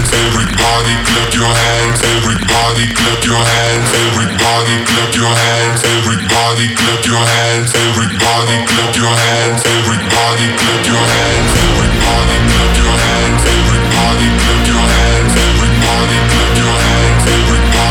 hands, everybody clap your hands, everybody clap your hands, everybody clap your hands, everybody clap your hands, everybody clap your hands, everybody clap your hands, everybody clap your hands, everybody clap your hands, everybody clap your hands, everybody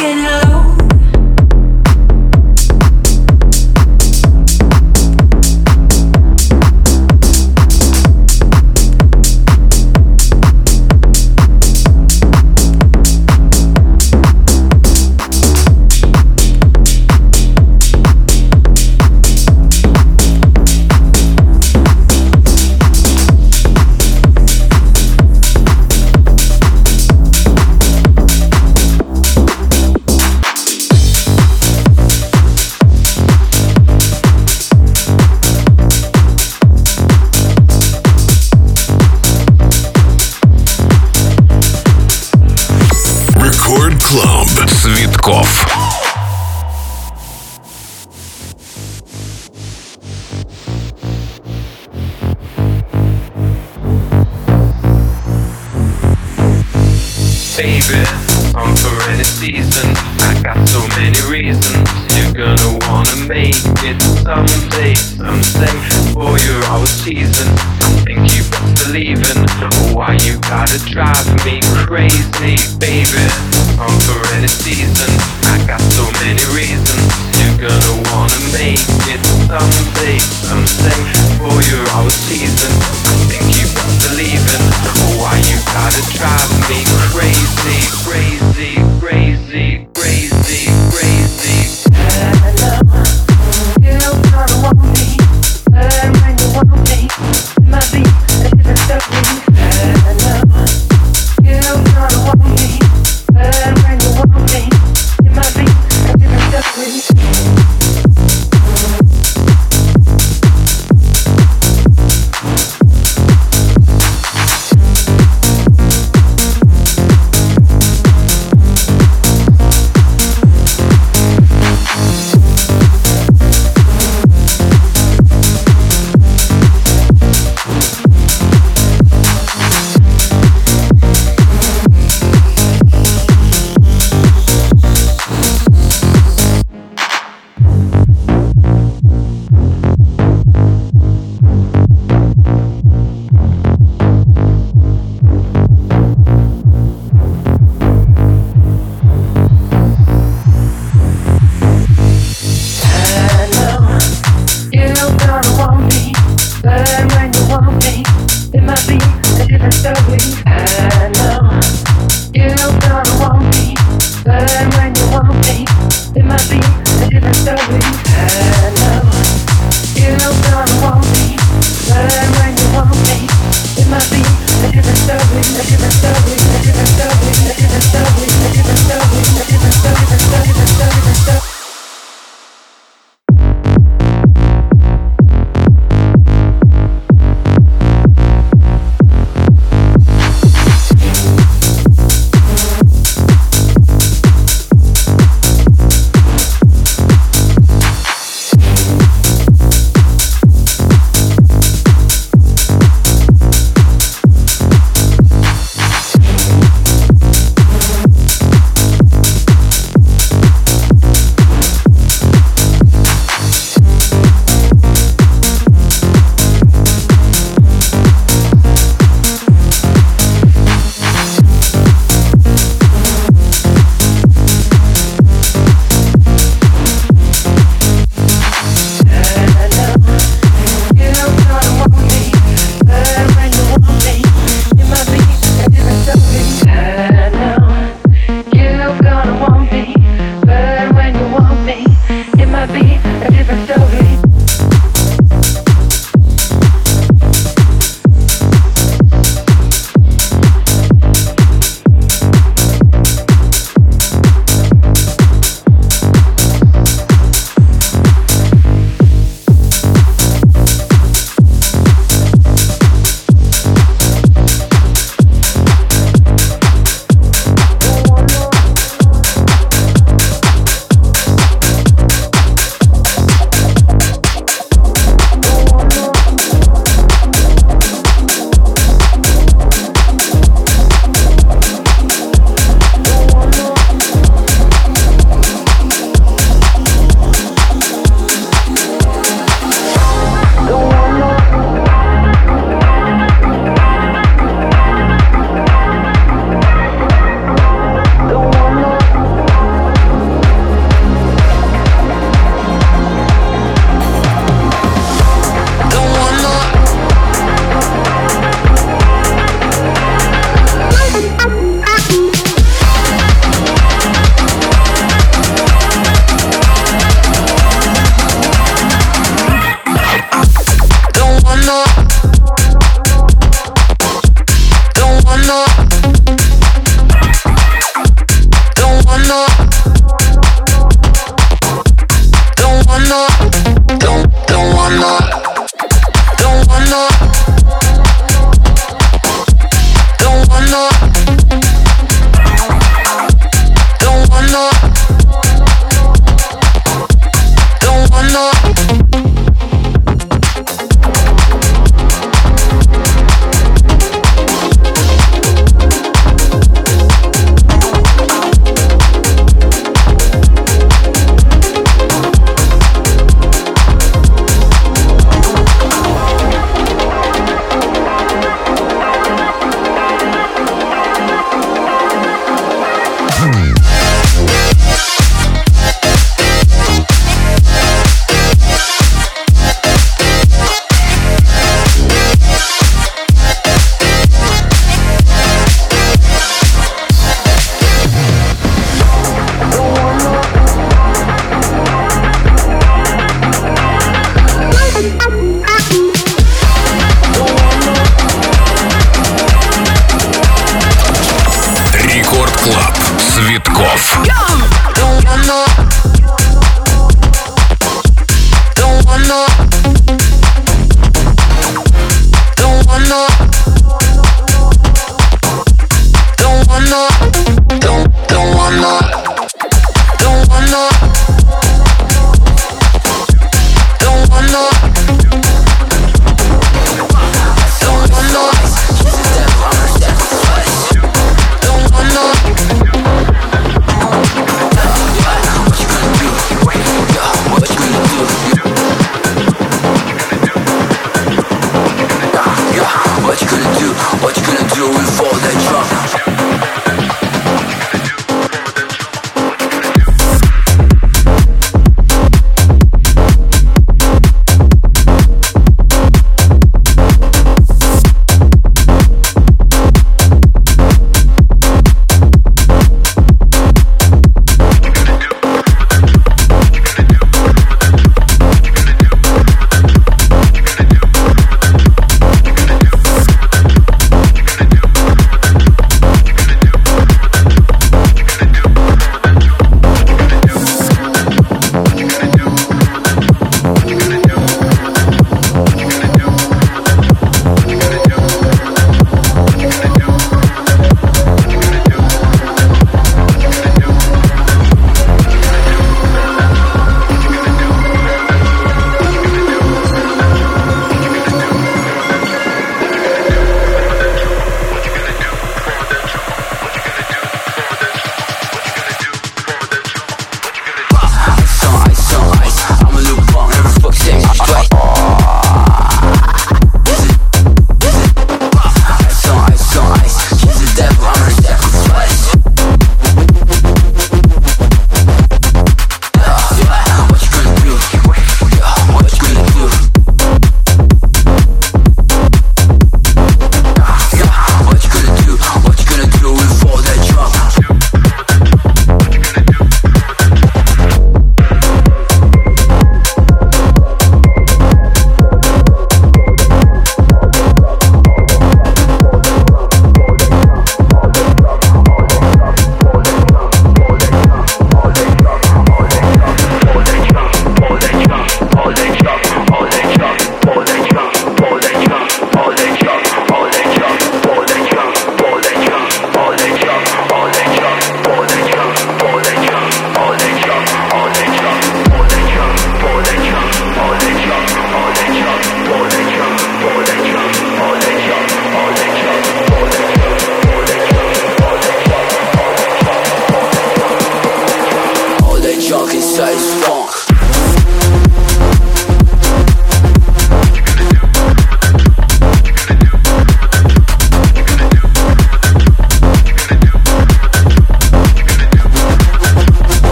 making love.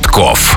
Цветков.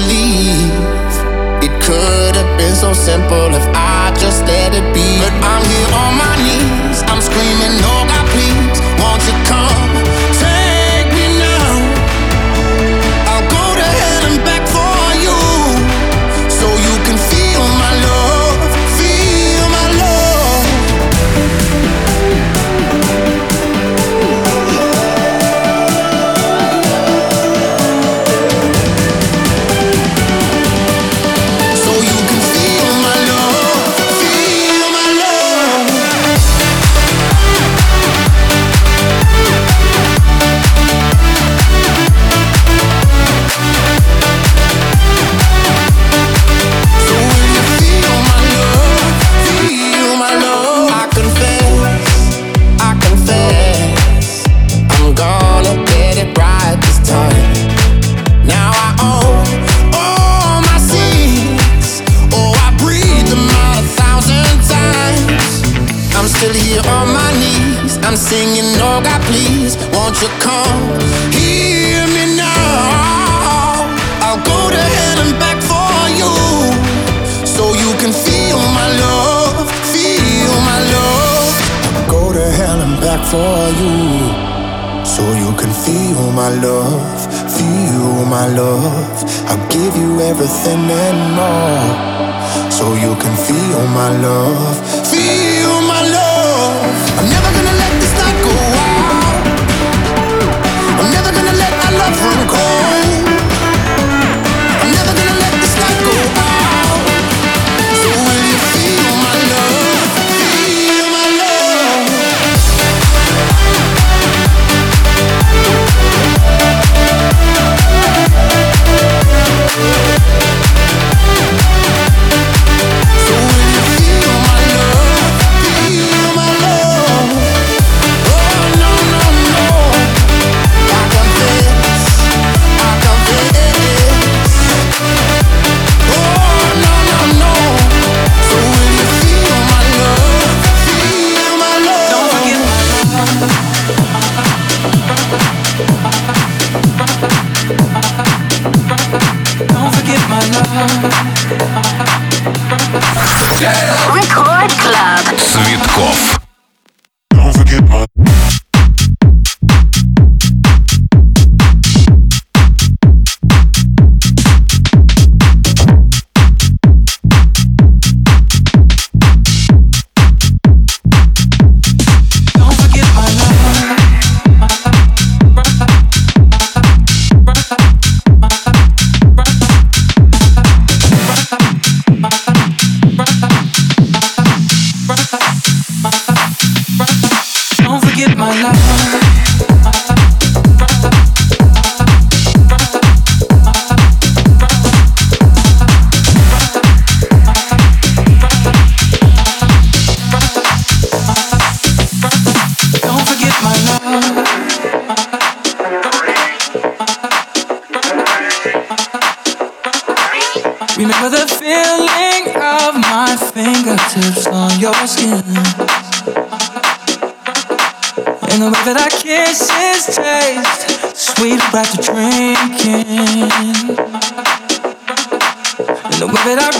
believe it could have been so simple if I just let it be. But I'm here on my knees, I'm screaming, no. everything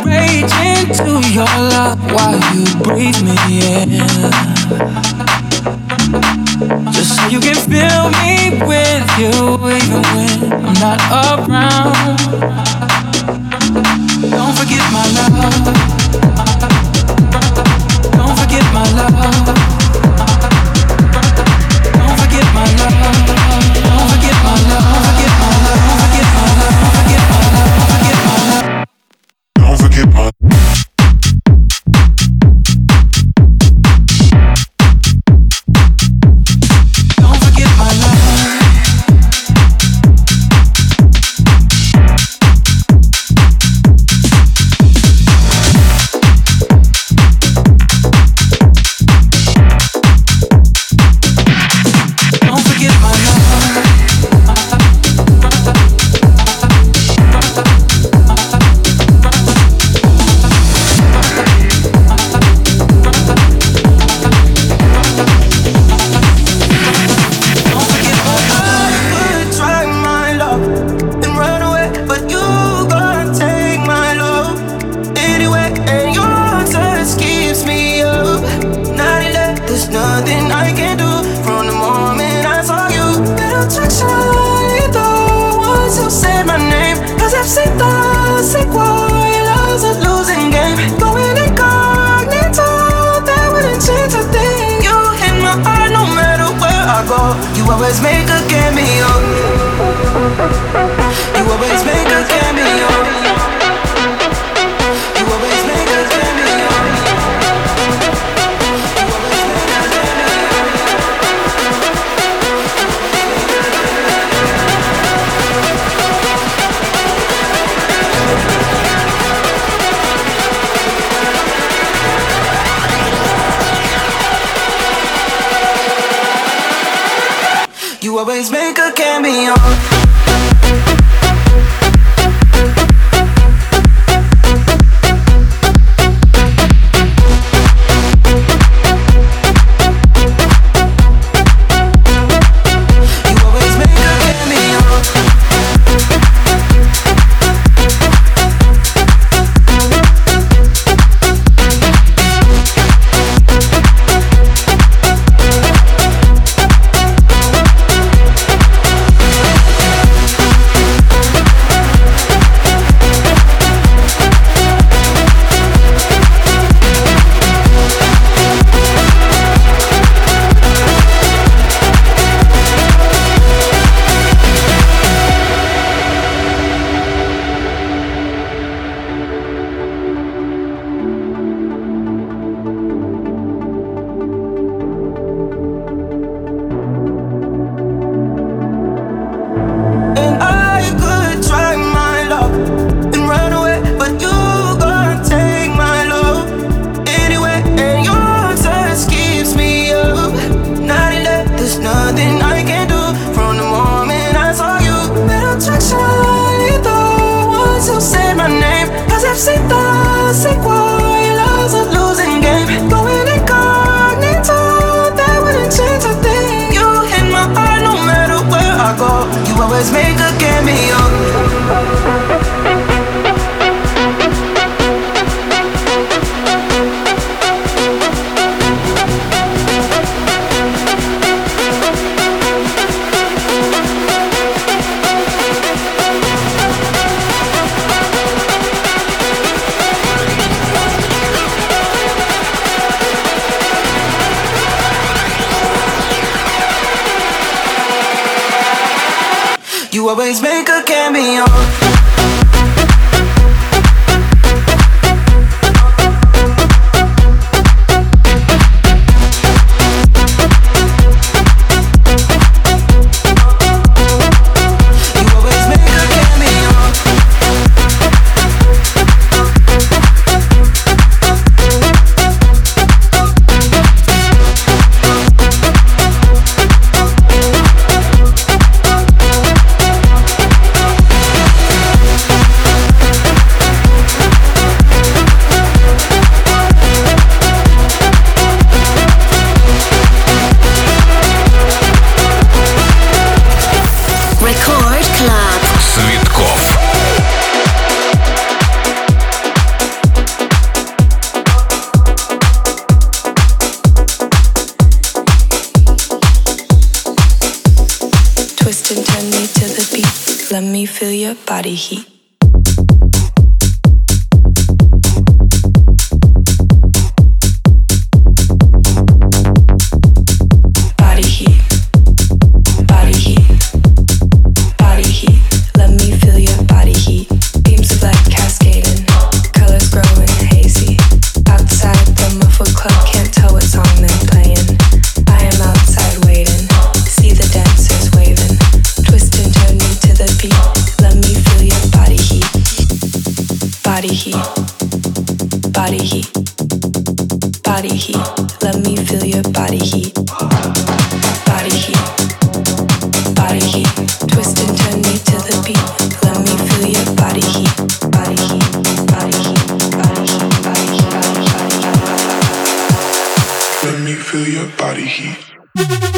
rage into your love while you breathe me in. Just so you can feel me with you even when I'm not around. Don't forget my love. Don't forget my love. Don't forget my love. Don't forget my love. always make a cameo. body heat, body heat, body heat. Let me feel your body heat, body heat, body heat. Twist and turn me to the beat. Let me feel your body heat, body heat, body heat, body heat, body heat. Let me feel your body heat.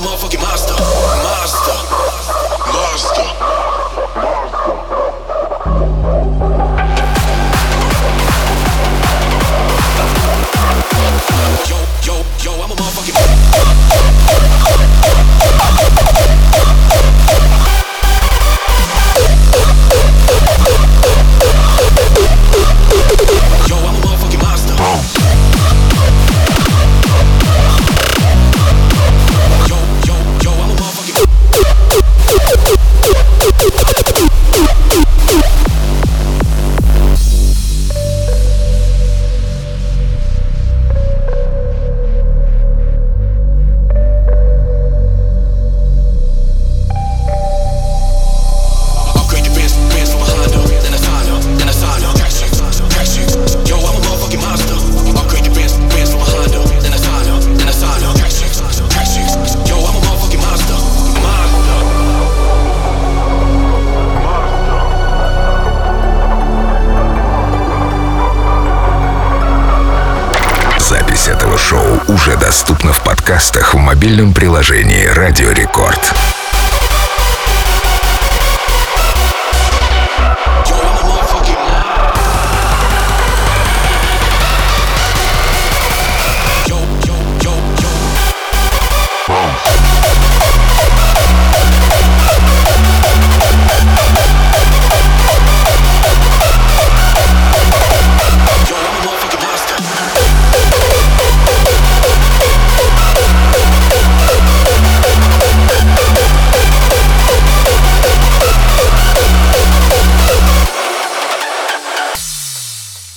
motherfucking monster.